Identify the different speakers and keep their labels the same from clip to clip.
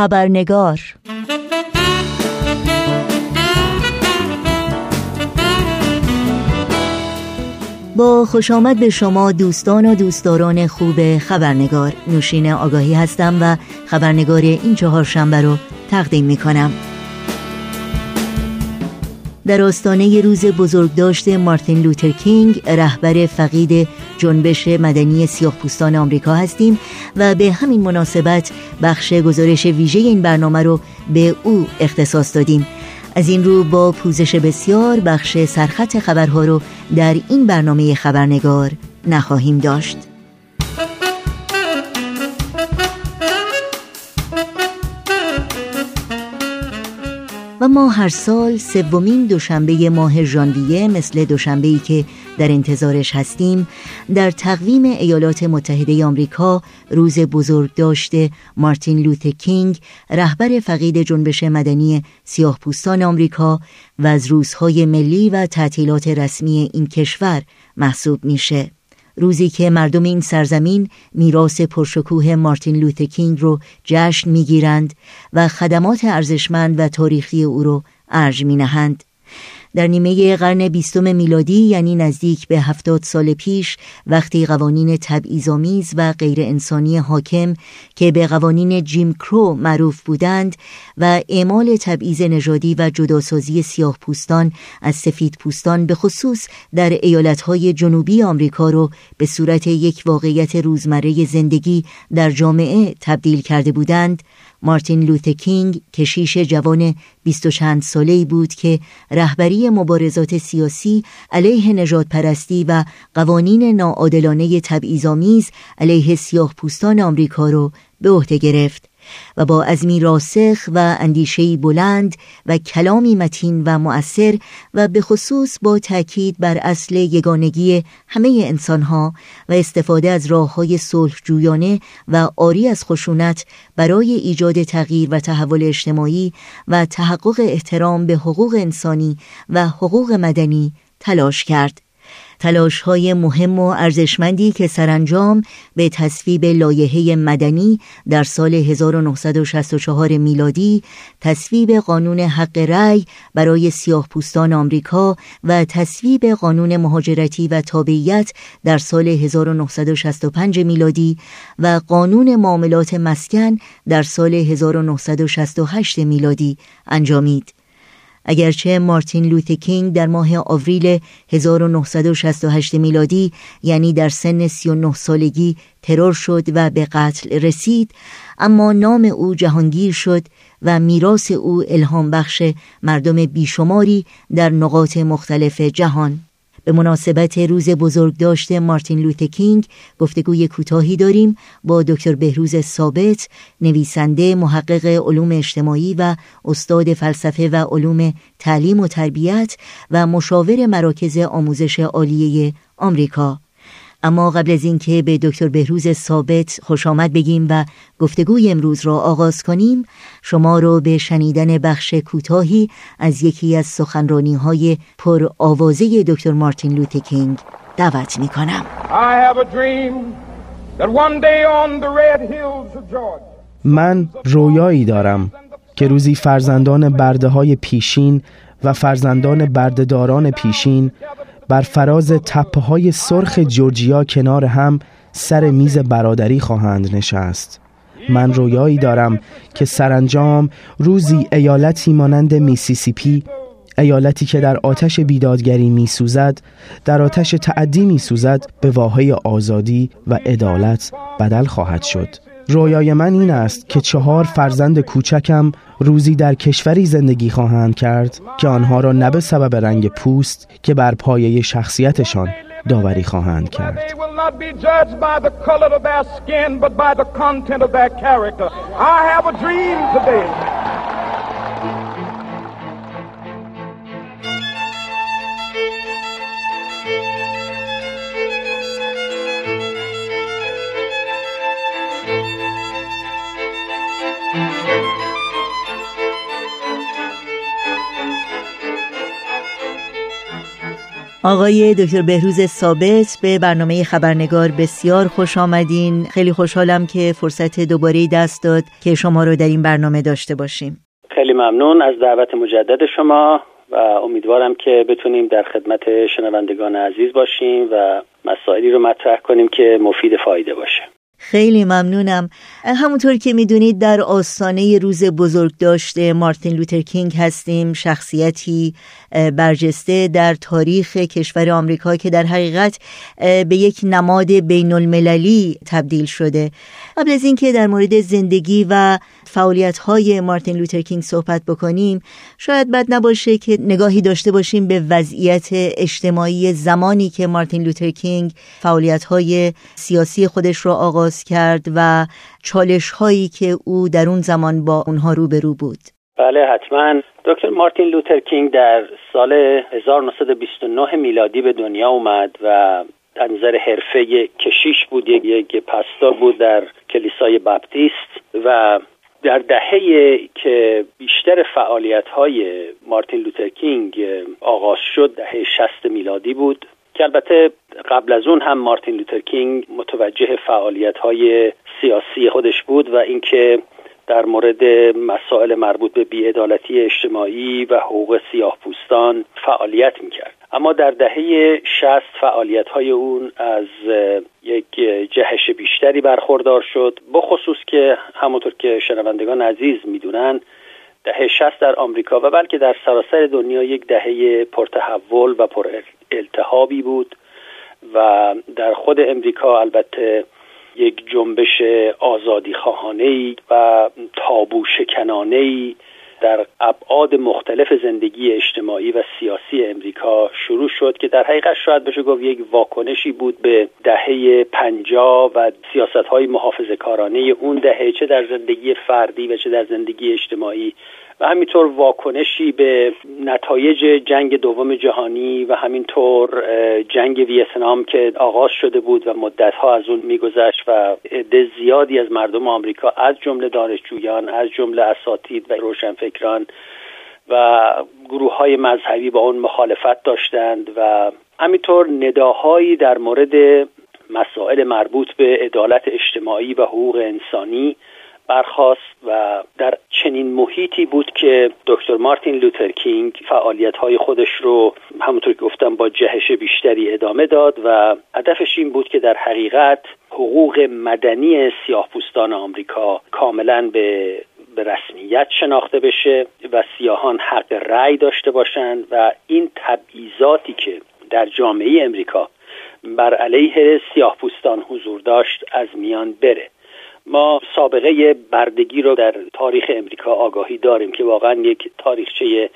Speaker 1: خبرنگار. با خوش آمد به شما دوستان و دوستداران خوب خبرنگار. نوشین آگاهی هستم و خبرنگار این چهار شنبه رو تقدیم می کنم در آستانه روز بزرگداشت مارتین لوتر کینگ رهبر فقید جنبش مدنی سیاهپوستان آمریکا هستیم و به همین مناسبت بخش گزارش ویژه این برنامه رو به او اختصاص دادیم. از این رو با پوزش بسیار بخش سرخط خبرها رو در این برنامه خبرنگار نخواهیم داشت. و ما هر سال سومین دوشنبه ماه ژانویه مثل دوشنبه‌ای که در انتظارش هستیم در تقویم ایالات متحده آمریکا روز بزرگ داشته مارتین لوت کینگ رهبر فقید جنبش مدنی سیاه پوستان آمریکا و از روزهای ملی و تعطیلات رسمی این کشور محسوب میشه. روزی که مردم این سرزمین میراث پرشکوه مارتین لوت کینگ رو جشن می‌گیرند و خدمات ارزشمند و تاریخی او رو ارج می نهند. در نیمه قرن بیستم میلادی یعنی نزدیک به هفتاد سال پیش وقتی قوانین تبعیض‌آمیز و غیر انسانی حاکم که به قوانین جیم کرو معروف بودند و اعمال تبعیض نژادی و جداسازی سیاه پوستان از سفید پوستان به خصوص در ایالتهای جنوبی آمریکا رو به صورت یک واقعیت روزمره زندگی در جامعه تبدیل کرده بودند مارتین لوت کینگ کشیش جوان بیست و چند ساله بود که رهبری مبارزات سیاسی علیه نجات پرستی و قوانین ناعادلانه تبعیض‌آمیز علیه سیاه پوستان آمریکا را به عهده گرفت. و با عزمی راسخ و اندیشهی بلند و کلامی متین و مؤثر و به خصوص با تاکید بر اصل یگانگی همه انسانها و استفاده از راه های و آری از خشونت برای ایجاد تغییر و تحول اجتماعی و تحقق احترام به حقوق انسانی و حقوق مدنی تلاش کرد. تلاش های مهم و ارزشمندی که سرانجام به تصویب لایحه مدنی در سال 1964 میلادی تصویب قانون حق رأی برای سیاه پوستان آمریکا و تصویب قانون مهاجرتی و تابعیت در سال 1965 میلادی و قانون معاملات مسکن در سال 1968 میلادی انجامید. اگرچه مارتین لوت کینگ در ماه آوریل 1968 میلادی یعنی در سن 39 سالگی ترور شد و به قتل رسید اما نام او جهانگیر شد و میراث او الهام بخش مردم بیشماری در نقاط مختلف جهان. به مناسبت روز بزرگداشت مارتین لوت کینگ گفتگوی کوتاهی داریم با دکتر بهروز ثابت نویسنده محقق علوم اجتماعی و استاد فلسفه و علوم تعلیم و تربیت و مشاور مراکز آموزش عالیه آمریکا. اما قبل از اینکه به دکتر بهروز ثابت خوش آمد بگیم و گفتگوی امروز را آغاز کنیم شما را به شنیدن بخش کوتاهی از یکی از سخنرانی های پر آوازه دکتر مارتین لوت کینگ دعوت می کنم
Speaker 2: من رویایی دارم که روزی فرزندان برده های پیشین و فرزندان بردهداران پیشین بر فراز تپه های سرخ جورجیا کنار هم سر میز برادری خواهند نشست. من رویایی دارم که سرانجام روزی ایالتی مانند میسیسیپی ایالتی که در آتش بیدادگری میسوزد در آتش تعدی میسوزد به واحه آزادی و عدالت بدل خواهد شد. رویای من این است که چهار فرزند کوچکم روزی در کشوری زندگی خواهند کرد که آنها را نه به سبب رنگ پوست که بر پایه شخصیتشان داوری خواهند کرد.
Speaker 1: آقای دکتر بهروز ثابت به برنامه خبرنگار بسیار خوش آمدین. خیلی خوشحالم که فرصت دوباره دست داد که شما رو در این برنامه داشته باشیم.
Speaker 3: خیلی ممنون از دعوت مجدد شما و امیدوارم که بتونیم در خدمت شنوندگان عزیز باشیم و مسائلی رو مطرح کنیم که مفید فایده باشه.
Speaker 1: خیلی ممنونم. همونطور که می‌دونید در آستانه روز بزرگ داشته مارتین لوتر کینگ هستیم. شخصیتی برجسته در تاریخ کشور آمریکا که در حقیقت به یک نماد بین المللی تبدیل شده. قبل از اینکه در مورد زندگی و فعالیت های مارتین لوتر کینگ صحبت بکنیم شاید بد نباشه که نگاهی داشته باشیم به وضعیت اجتماعی زمانی که مارتین لوتر کینگ فعالیت های سیاسی خودش را آغاز کرد و چالش هایی که او در اون زمان با اونها روبرو بود.
Speaker 3: بله حتما. دکتر مارتین لوتر کینگ در سال 1929 میلادی به دنیا اومد و از نظر حرفه کشیش بود یک پستور بود در کلیسای بپتیست و در دهه که بیشتر فعالیت های مارتین لوتر کینگ آغاز شد دهه 60 میلادی بود که البته قبل از اون هم مارتین لوتر کینگ متوجه فعالیت های سیاسی خودش بود و اینکه در مورد مسائل مربوط به بیعدالتی اجتماعی و حقوق سیاه پوستان فعالیت می‌کرد. اما در دهه شست فعالیت های اون از یک جهش بیشتری برخوردار شد بخصوص که همونطور که شنوندگان عزیز می‌دونن دهه شست در آمریکا و بلکه در سراسر دنیا یک دهه پرتحول و پر التهابی بود و در خود امریکا البته یک جنبش آزادی خواهانه و تابو شکنانه در ابعاد مختلف زندگی اجتماعی و سیاسی امریکا شروع شد که در حقیقت شاید بشه گفت یک واکنشی بود به دهه پنجا و سیاست های محافظه کارانه اون دهه چه در زندگی فردی و چه در زندگی اجتماعی و همینطور واکنشی به نتایج جنگ دوم جهانی و همینطور جنگ ویتنام که آغاز شده بود و مدتها از اون میگذشت و عده زیادی از مردم آمریکا از جمله دانشجویان از جمله اساتید و روشنفکران و گروه های مذهبی با اون مخالفت داشتند و همینطور نداهایی در مورد مسائل مربوط به عدالت اجتماعی و حقوق انسانی برخواست و در چنین محیطی بود که دکتر مارتین لوتر کینگ فعالیت های خودش رو همونطور که گفتم با جهش بیشتری ادامه داد و هدفش این بود که در حقیقت حقوق مدنی سیاه پوستان آمریکا کاملا به به رسمیت شناخته بشه و سیاهان حق رأی داشته باشند و این تبعیضاتی که در جامعه امریکا بر علیه سیاه پوستان حضور داشت از میان بره. ما سابقه بردگی رو در تاریخ امریکا آگاهی داریم که واقعا یک تاریخچه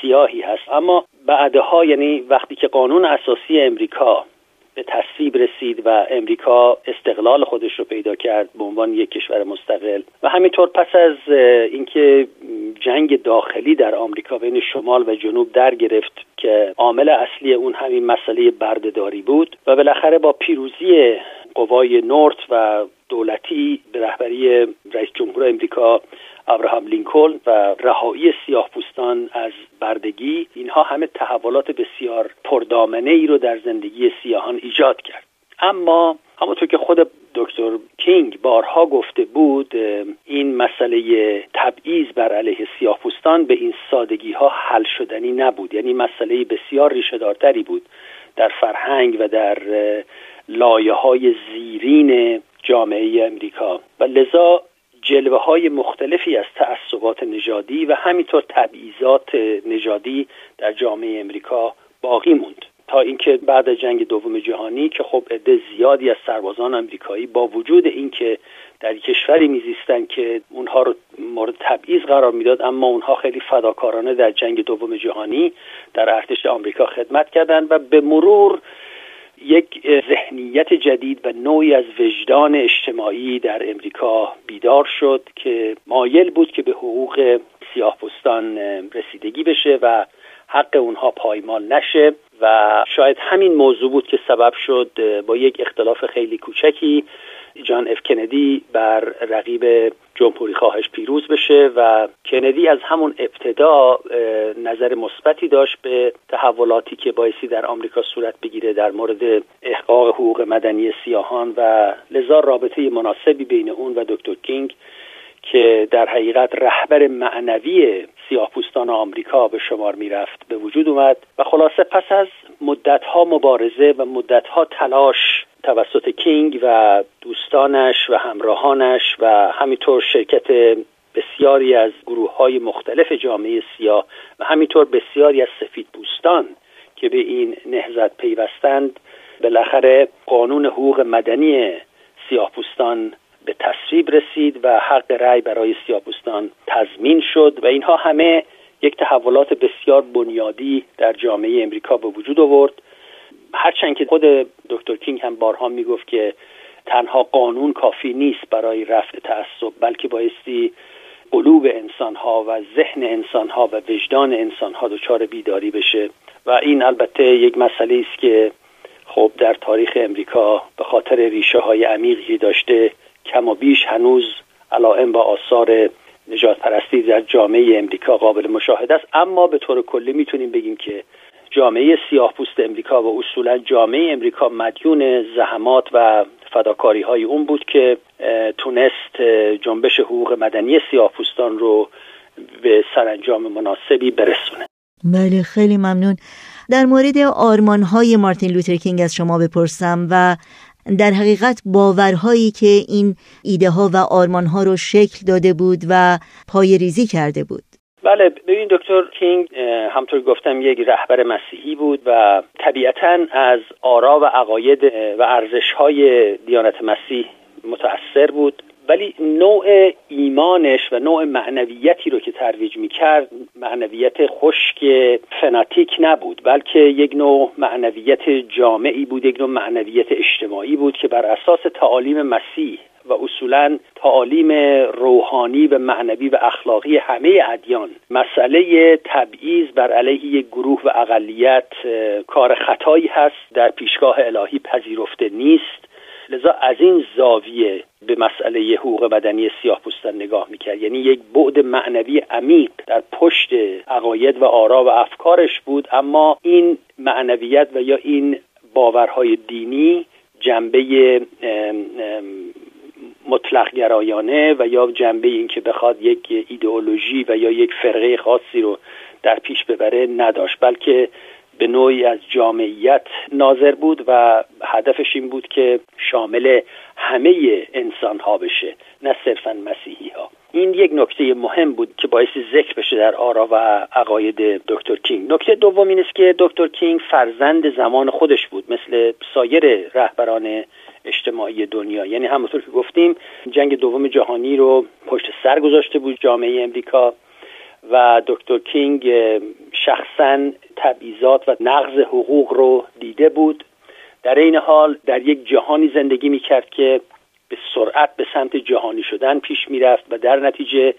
Speaker 3: سیاهی هست. اما بعدها یعنی وقتی که قانون اساسی امریکا به تصویب رسید و امریکا استقلال خودش رو پیدا کرد به عنوان یک کشور مستقل و همینطور پس از اینکه جنگ داخلی در آمریکا بین شمال و جنوب در گرفت که عامل اصلی اون همین مسئله بردهداری بود و بالاخره با پیروزی قوای نورت و دولتی به رهبری رئیس جمهور امریکا ابراهام لینکلن و رهایی سیاه پوستان از بردگی اینها همه تحولات بسیار پردامنه ای رو در زندگی سیاهان ایجاد کرد. اما همونطور که خود دکتر کینگ بارها گفته بود این مسئله تبعیض بر علیه سیاه پوستان به این سادگی ها حل شدنی نبود. یعنی مسئله بسیار ریشهدارتری بود در فرهنگ و در لایه های زیرین جامعه امریکا. و لذا جلوه های مختلفی از تعصبات نژادی و همینطور تبعیضات نژادی در جامعه امریکا باقی موند. تا اینکه بعد از جنگ دوم جهانی که خب عده زیادی از سربازان امریکایی با وجود اینکه در کشوری میزیستند که اونها رو مورد تبعیض قرار می‌داد اما اونها خیلی فداکارانه در جنگ دوم جهانی در ارتش آمریکا خدمت کردند و به مرور یک ذهنیت جدید و نوعی از وجدان اجتماعی در امریکا بیدار شد که مایل بود که به حقوق سیاه رسیدگی بشه و حق اونها پایمال نشه و شاید همین موضوع بود که سبب شد با یک اختلاف خیلی کوچکی جان اف کندی بر رقیب جمهوری خواهش پیروز بشه و کندی از همون ابتدا نظر مثبتی داشت به تحولاتی که بایستی در آمریکا صورت بگیره در مورد احقاق حقوق مدنی سیاهان و لذا رابطه مناسبی بین اون و دکتر کینگ که در حقیقت رهبر معنوی سیاهپوستان آمریکا به شمار می‌رفت به وجود اومد و خلاصه پس از مدتها مبارزه و مدتها تلاش توسط کینگ و دوستانش و همراهانش و همینطور شرکت بسیاری از گروه های مختلف جامعه سیاه و همینطور بسیاری از سفید پوستان که به این نهزت پیوستند بالاخره قانون حقوق مدنی سیاه پوستان به تصویب رسید و حق رأی برای سیاپوستان تضمین شد و اینها همه یک تحولات بسیار بنیادی در جامعه امریکا به وجود آورد. هرچند که خود دکتر کینگ هم بارها می‌گفت که تنها قانون کافی نیست برای رفع تعصب بلکه بایستی قلوب انسانها و ذهن انسانها و وجدان انسانها دچار بیداری بشه. و این البته یک مسئله است که خب در تاریخ امریکا به خاطر ریشه های عمیقی داشته کم و بیش هنوز علائم با آثار نجات پرستی در جامعه امریکا قابل مشاهده است. اما به طور کلی می‌تونیم بگیم که جامعه سیاه پوست امریکا و اصولا جامعه امریکا مدیون زحمات و فداکاری های اون بود که تونست جنبش حقوق مدنی سیاه پوستان رو به سرانجام مناسبی برسونه.
Speaker 1: بله خیلی ممنون. در مورد آرمان های مارتین لوتر از شما بپرسم و در حقیقت باورهایی که این ایده ها و آرمان ها رو شکل داده بود و پای ریزی کرده بود.
Speaker 3: بله ببین دکتر کینگ همطور گفتم یک رهبر مسیحی بود و طبیعتا از آرا و عقاید و ارزش های دیانت مسیح متأثر بود. ولی نوع ایمانش و نوع معنویتی رو که ترویج می‌کرد معنویت خشک فناتیک نبود بلکه یک نوع معنویت جامعی بود یک نوع معنویت اجتماعی بود که بر اساس تعالیم مسیح و اصولا تعالیم روحانی و معنوی و اخلاقی همه ادیان مسئله تبعیض بر علیه یک گروه و اقلیت کار خطایی هست در پیشگاه الهی پذیرفته نیست. لذا از این زاویه به مسئله حقوق بدنی سیاه پوستان نگاه می‌کرد. یعنی یک بعد معنوی عمیق در پشت عقاید و آرا و افکارش بود اما این معنویت و یا این باورهای دینی جنبه مطلق گرایانه و یا جنبه این که بخواد یک ایدئولوژی و یا یک فرقه خاصی رو در پیش ببره نداشت بلکه به نوعی از جامعیت ناظر بود و هدفش این بود که شامل همه انسان ها بشه نه صرفا مسیحی ها این یک نکته مهم بود که باعث ذکر بشه در آرا و عقاید دکتر کینگ. نکته دوم این است که دکتر کینگ فرزند زمان خودش بود مثل سایر رهبران اجتماعی دنیا. یعنی همونطور که گفتیم جنگ دوم جهانی رو پشت سر گذاشته بود جامعه امریکا و دکتر کینگ شخصا تبعیضات و نقض حقوق رو دیده بود. در این حال در یک جهانی زندگی می کرد که به سرعت به سمت جهانی شدن پیش می‌رفت و در نتیجه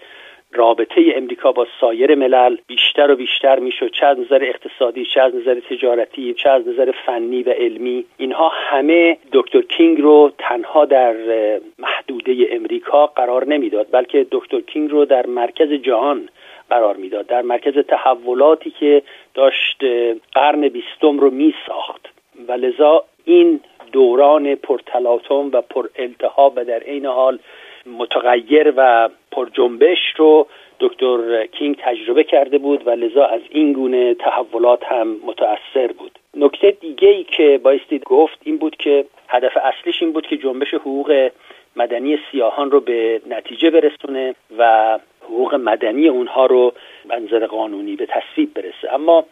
Speaker 3: رابطه امریکا با سایر ملل بیشتر و بیشتر می‌شد. چه از نظر اقتصادی چه از نظر تجارتی چه از نظر فنی و علمی. اینها همه دکتر کینگ رو تنها در محدوده امریکا قرار نمی‌داد بلکه دکتر کینگ رو در مرکز جهان قرار می‌داد. در مرکز تحولاتی که داشت قرن بیستم رو می ساخت و لذا این دوران پرتلاطم و پر التهاب و در عین حال متغیر و پر جنبش رو دکتر کینگ تجربه کرده بود و لذا از این گونه تحولات هم متأثر بود. نکته دیگه ای که بایستی گفت این بود که هدف اصلیش این بود که جنبش حقوق مدنی سیاهان رو به نتیجه برسونه و حقوق مدنی اونها رو منظر قانونی به تصویب برسه. اما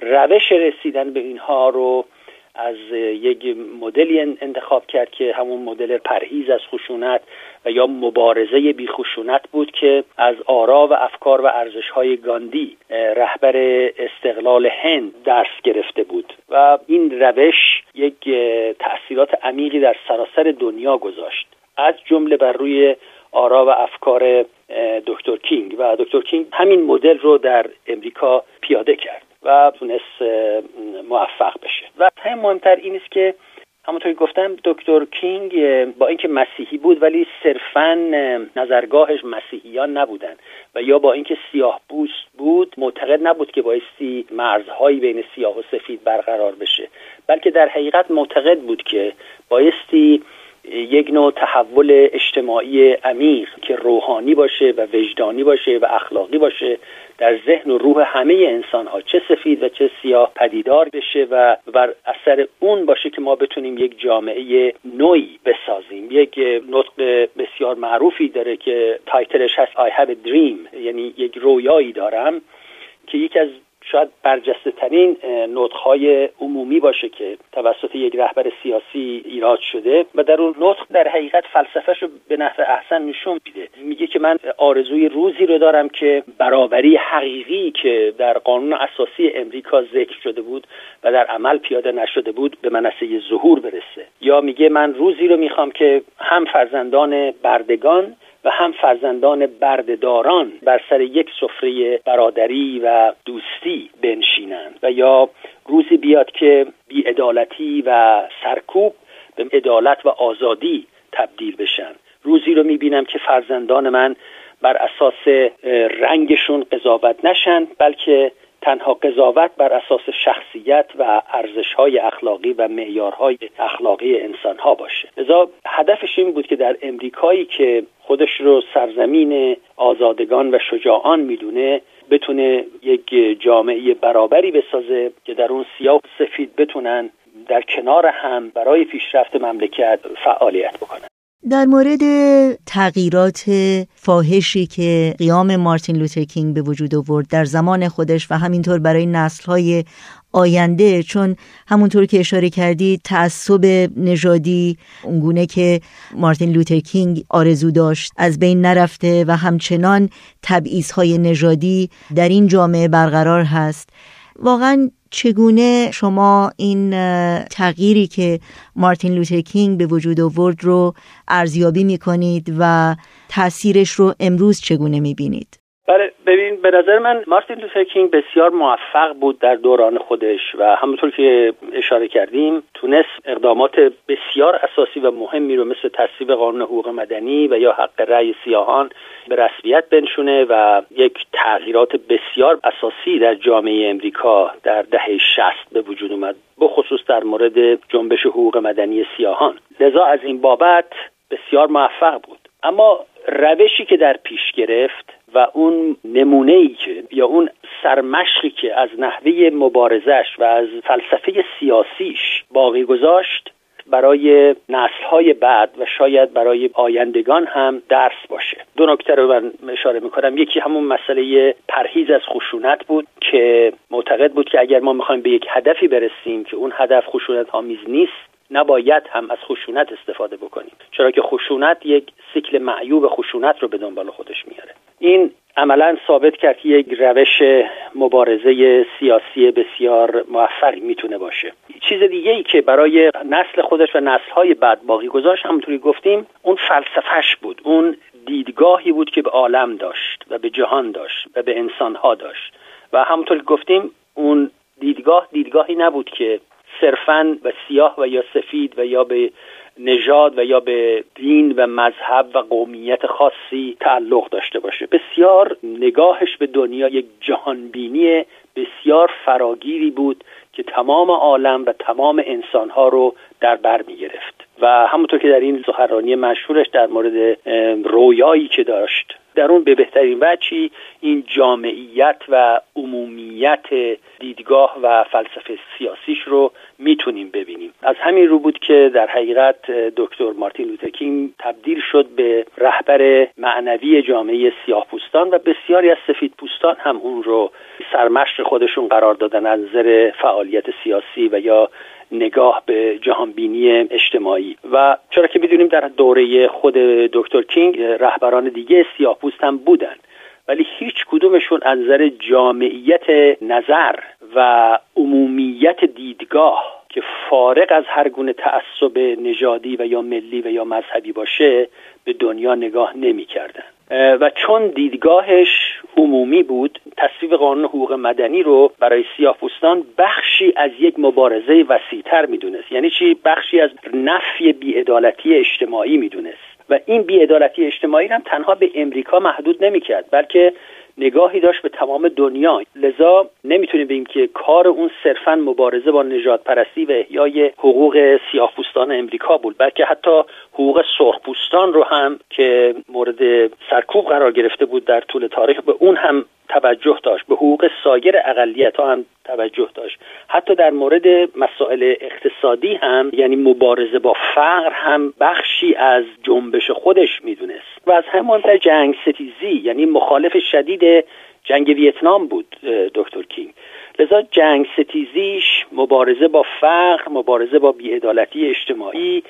Speaker 3: روش رسیدن به اینها رو از یک مدلی انتخاب کرد که همون مدل پرهیز از خشونت و یا مبارزه بی خشونت بود که از آرا و افکار و ارزش های گاندی رهبر استقلال هند درس گرفته بود. و این روش یک تأثیرات عمیقی در سراسر دنیا گذاشت. از جمله بر روی آرا و افکار دکتر کینگ و دکتر کینگ همین مدل رو در امریکا پیاده کرد و تونست موفق بشه. و مهمتر این است که همونطور که گفتم دکتر کینگ با اینکه مسیحی بود ولی صرفا نظرگاهش مسیحیان نبودن و یا با اینکه سیاه بوست بود معتقد نبود که بایستی مرزهایی بین سیاه و سفید برقرار بشه. بلکه در حقیقت معتقد بود که بایستی یک نوع تحول اجتماعی عمیق که روحانی باشه و وجدانی باشه و اخلاقی باشه در ذهن و روح همه انسان ها چه سفید و چه سیاه پدیدار بشه و بر اثر اون باشه که ما بتونیم یک جامعه نوعی بسازیم. یک نطق بسیار معروفی داره که تایتلش هست I have a dream. یعنی یک رویایی دارم که یکی از شاید برجسته ترین نطقهای عمومی باشه که توسط یک رهبر سیاسی ایراد شده و در اون نطق در حقیقت فلسفهش رو به نحو احسن نشون میده. میگه که من آرزوی روزی رو دارم که برابری حقیقی که در قانون اساسی امریکا ذکر شده بود و در عمل پیاده نشده بود به منصه ظهور برسه. یا میگه من روزی رو می‌خوام که هم فرزندان بردگان و هم فرزندان بردهداران بر سر یک سفره برادری و دوستی بنشینند و یا روزی بیاد که بیعدالتی و سرکوب به عدالت و آزادی تبدیل بشن. روزی رو می‌بینم که فرزندان من بر اساس رنگشون قضاوت نشن بلکه تنها قضاوت بر اساس شخصیت و ارزشهای اخلاقی و معیارهای اخلاقی انسانها باشه. لذا هدفش این بود که در امریکایی که خودش رو سرزمین آزادگان و شجاعان می‌دونه بتونه یک جامعه برابری بسازه که در اون سیاه و سفید بتونن در کنار هم برای پیشرفت مملکت فعالیت بکنن.
Speaker 1: در مورد تغییرات فاحشی که قیام مارتین لوتر کینگ به وجود آورد در زمان خودش و همینطور برای نسلهای آینده چون همونطور که اشاره کردی تعصب نژادی اونگونه که مارتین لوتر کینگ آرزو داشت از بین نرفته و همچنان تبعیض نژادی در این جامعه برقرار هست. واقعا چگونه شما این تغییری که مارتین لوتر کینگ به وجود آورد رو ارزیابی می کنید و تاثیرش رو امروز چگونه می بینید؟
Speaker 3: بله به نظر من مارتین لوتر کینگ بسیار موفق بود در دوران خودش و همونطور که اشاره کردیم تونست اقدامات بسیار اساسی و مهمی رو مثل تصویب قانون حقوق مدنی و یا حق رأی سیاهان به رسمیت بنشونه و یک تغییرات بسیار اساسی در جامعه امریکا در دهه شست به وجود اومد بخصوص در مورد جنبش حقوق مدنی سیاهان. لذا از این بابت بسیار موفق بود. اما روشی که در پیش گرفت و اون نمونه ای که یا اون سرمشقی که از نحوه مبارزش و از فلسفه سیاسیش باقی گذاشت برای نسلهای بعد و شاید برای آیندگان هم درس باشه. دو نکته رو من اشاره می‌کنم. یکی همون مسئله پرهیز از خشونت بود که معتقد بود که اگر ما می‌خوایم به یک هدفی برسیم که اون هدف خشونت آمیز نیست نباید هم از خشونت استفاده بکنیم. چرا که خشونت یک سیکل معیوب خشونت رو به دنبال خودش میاره. این عملا ثابت کرد که یک روش مبارزه سیاسی بسیار موفقی می‌تونه باشه. چیز دیگه ای که برای نسل خودش و نسلهای بعد باقی گذاشت همونطوری گفتیم اون فلسفهش بود. اون دیدگاهی بود که به عالم داشت و به جهان داشت و به انسانها داشت. و همونطور که گفتیم اون دیدگاه دیدگاهی نبود که صرفا و سیاه و یا سفید و یا به نژاد و یا به دین و مذهب و قومیت خاصی تعلق داشته باشه. بسیار نگاهش به دنیا یک جهانبینی بسیار فراگیری بود که تمام عالم و تمام انسانها رو در بر می گرفت و همونطور که در این سخنرانی مشهورش در مورد رویایی که داشت در اون به بهترین وجهی این جامعیت و عمومیت دیدگاه و فلسفه سیاسیش رو می‌تونیم ببینیم. از همین رو بود که در حقیقت دکتر مارتین لوترکینگ تبدیل شد به رهبر معنوی جامعه سیاه پوستان و بسیاری از سفید پوستان هم اون رو سرمشق خودشون قرار دادن از نظر فعالیت سیاسی و یا نگاه به جهانبینی اجتماعی. و چرا که می‌دونیم در دوره خود دکتر کینگ رهبران دیگه سیاه پوست هم بودن. ولی هیچ کدومشون از نظر جامعیت نظر و عمومیت دیدگاه که فارغ از هر گونه تعصب نژادی و یا ملی و یا مذهبی باشه به دنیا نگاه نمی‌کردن. و چون دیدگاهش عمومی بود تصویب قانون حقوق مدنی رو برای سیاه پوستان بخشی از یک مبارزه وسیعتر می‌دونست. یعنی چی؟ بخشی از نفی بیعدالتی اجتماعی می‌دونست. و این بیعدالتی اجتماعی هم تنها به امریکا محدود نمی‌کرد بلکه نگاهی داشت به تمام دنیا. لذا نمی‌تونیم بگیم که کار اون صرفا مبارزه با نجات پرستی و احیای حقوق سیاهپوستان امریکا بود بلکه حتی حقوق سرخپوستان رو هم که مورد سرکوب قرار گرفته بود در طول تاریخ به اون هم توجه داشت به حقوق سایر اقلیت ها هم توجه داشت. حتی در مورد مسائل اقتصادی هم یعنی مبارزه با فقر هم بخشی از جنبش خودش می‌دونست. و از همون در جنگ ستیزی یعنی مخالف شدید جنگ ویتنام بود دکتر کینگ. لذا جنگ ستیزیش مبارزه با فقر مبارزه با بیعدالتی اجتماعی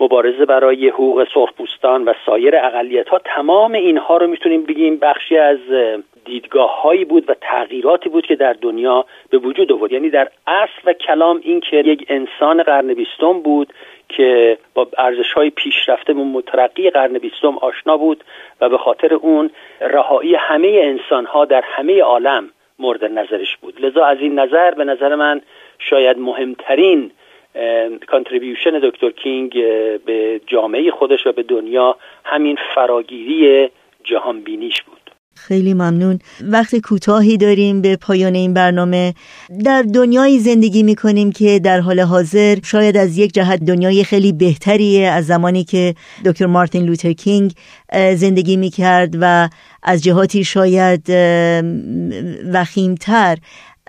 Speaker 3: مبارزه برای حقوق سرخپوستان و سایر اقلیت ها تمام اینها رو می‌تونیم بگیم بخشی از دیدگاه هایی بود و تغییراتی بود که در دنیا به وجود آورد. یعنی در اصل و کلام این که یک انسان قرن بیستم بود که با ارزش های پیشرفته و مترقی قرن بیستم آشنا بود و به خاطر اون رهایی همه انسان ها در همه عالم مورد نظرش بود. لذا از این نظر به نظر من شاید مهمترین کانتریبیوشن دکتر کینگ به جامعه خودش و به دنیا همین فراگیری جهانبینیش بود.
Speaker 1: خیلی ممنون وقت کوتاهی داریم به پایان این برنامه در دنیایی زندگی می کنیم که در حال حاضر شاید از یک جهت دنیای خیلی بهتریه از زمانی که دکتر مارتین لوتر کینگ زندگی می کرد و از جهاتی شاید وخیمتر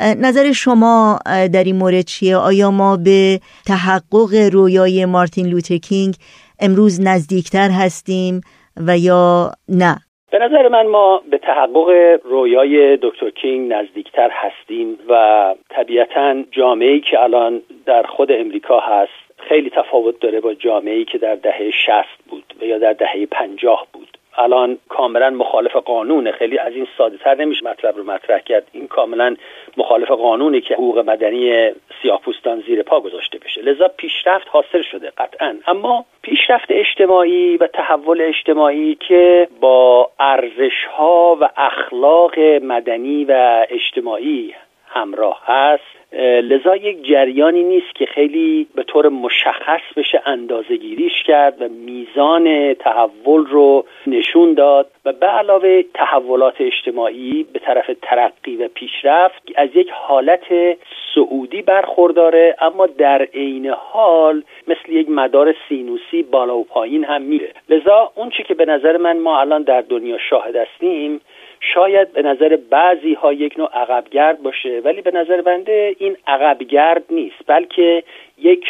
Speaker 1: نظر شما در این مورد چیه؟ آیا ما به تحقق رویای مارتین لوتر کینگ امروز نزدیکتر هستیم و یا نه؟
Speaker 3: به نظر من ما به تحقق رویای دکتر کینگ نزدیکتر هستیم و طبیعتا جامعه که الان در خود امریکا هست خیلی تفاوت داره با جامعه که در دهه 60 بود و یا در دهه 50 بود. الان کاملا مخالف قانونه. خیلی از این ساده تر نمیشه مطلب رو مطرح کرد. این کاملا مخالف قانونی که حقوق مدنی سیاهپوستان زیر پا گذاشته بشه. لذا پیشرفت حاصل شده قطعا. اما پیشرفت اجتماعی و تحول اجتماعی که با ارزش ها و اخلاق مدنی و اجتماعی همراه هست. لذا یک جریانی نیست که خیلی به طور مشخص بشه اندازه گیریش کرد و میزان تحول رو نشون داد و به علاوه تحولات اجتماعی به طرف ترقی و پیشرفت از یک حالت سعودی برخورداره اما در عین حال مثل یک مدار سینوسی بالا و پایین هم میره. لذا اون چی که به نظر من ما الان در دنیا شاهد هستیم شاید به نظر بعضی ها یک نوع عقبگرد باشه ولی به نظر بنده این عقبگرد نیست بلکه یک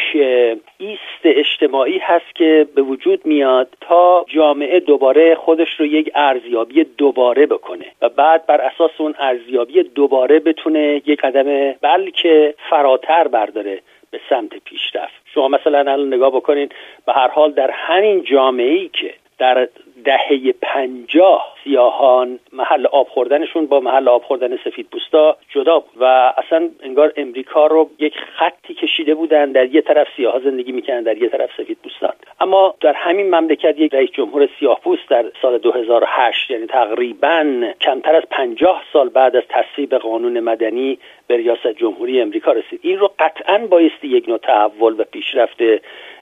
Speaker 3: ایست اجتماعی هست که به وجود میاد تا جامعه دوباره خودش رو یک ارزیابی دوباره بکنه و بعد بر اساس اون ارزیابی دوباره بتونه یک قدم بلکه فراتر برداره به سمت پیشرفت. شما مثلا الان نگاه بکنید به هر حال در همین جامعه ای که در دهه پنجاه سیاهان محل آب خوردنشون با محل آب خوردن سفید پوستا جدا بود و اصلا انگار امریکا رو یک خطی کشیده بودن در یه طرف سیاه زندگی می‌کنن در یه طرف سفید پوستان. اما در همین مملکت یک رئیس جمهور سیاه پوست در سال 2008 یعنی تقریبا کمتر از پنجاه سال بعد از تصویب قانون مدنی به ریاست جمهوری امریکا رسید. این رو قطعا بایستی یک نوع تحول و پیشرفت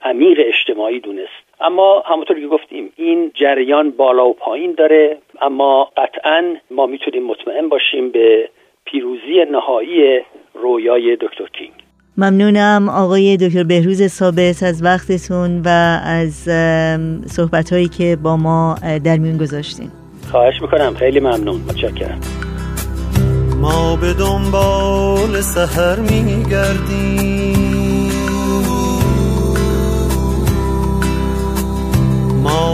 Speaker 3: عمیق اجتماعی دونست. اما همونطور که گفتیم این جریان بالا و پایین داره اما قطعا ما می‌تونیم مطمئن باشیم به پیروزی نهایی رویای دکتر کینگ.
Speaker 1: ممنونم آقای دکتر بهروز ثابت از وقتتون و از صحبت هایی که با ما در میون گذاشتین.
Speaker 3: خواهش می‌کنم. خیلی ممنون. متشکرم.
Speaker 4: ما به دنبال سهر میگردیم.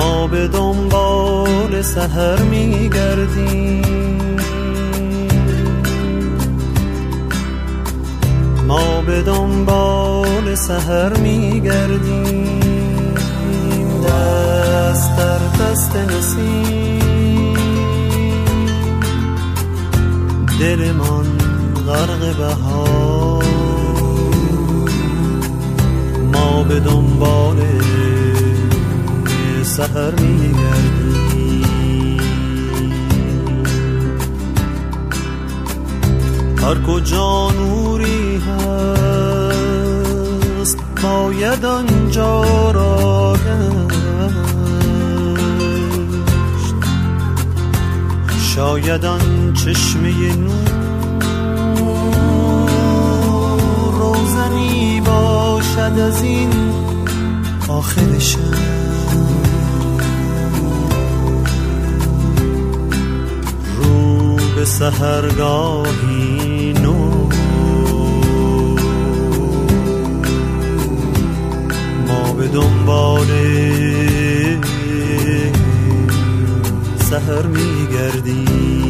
Speaker 4: ما به دنبال سهر میگردیم. ما به دنبال سهر میگردیم. دست در دست نسیم. دلمان غرق بهار. ما به دنبال سهر میگردیم هر کجا نوری هست باید آنجا را گشت. شاید آن چشمه نور روزنی باشد از این آخر رو به سهرگاهی نو ما به دنبال سهر میگردیم.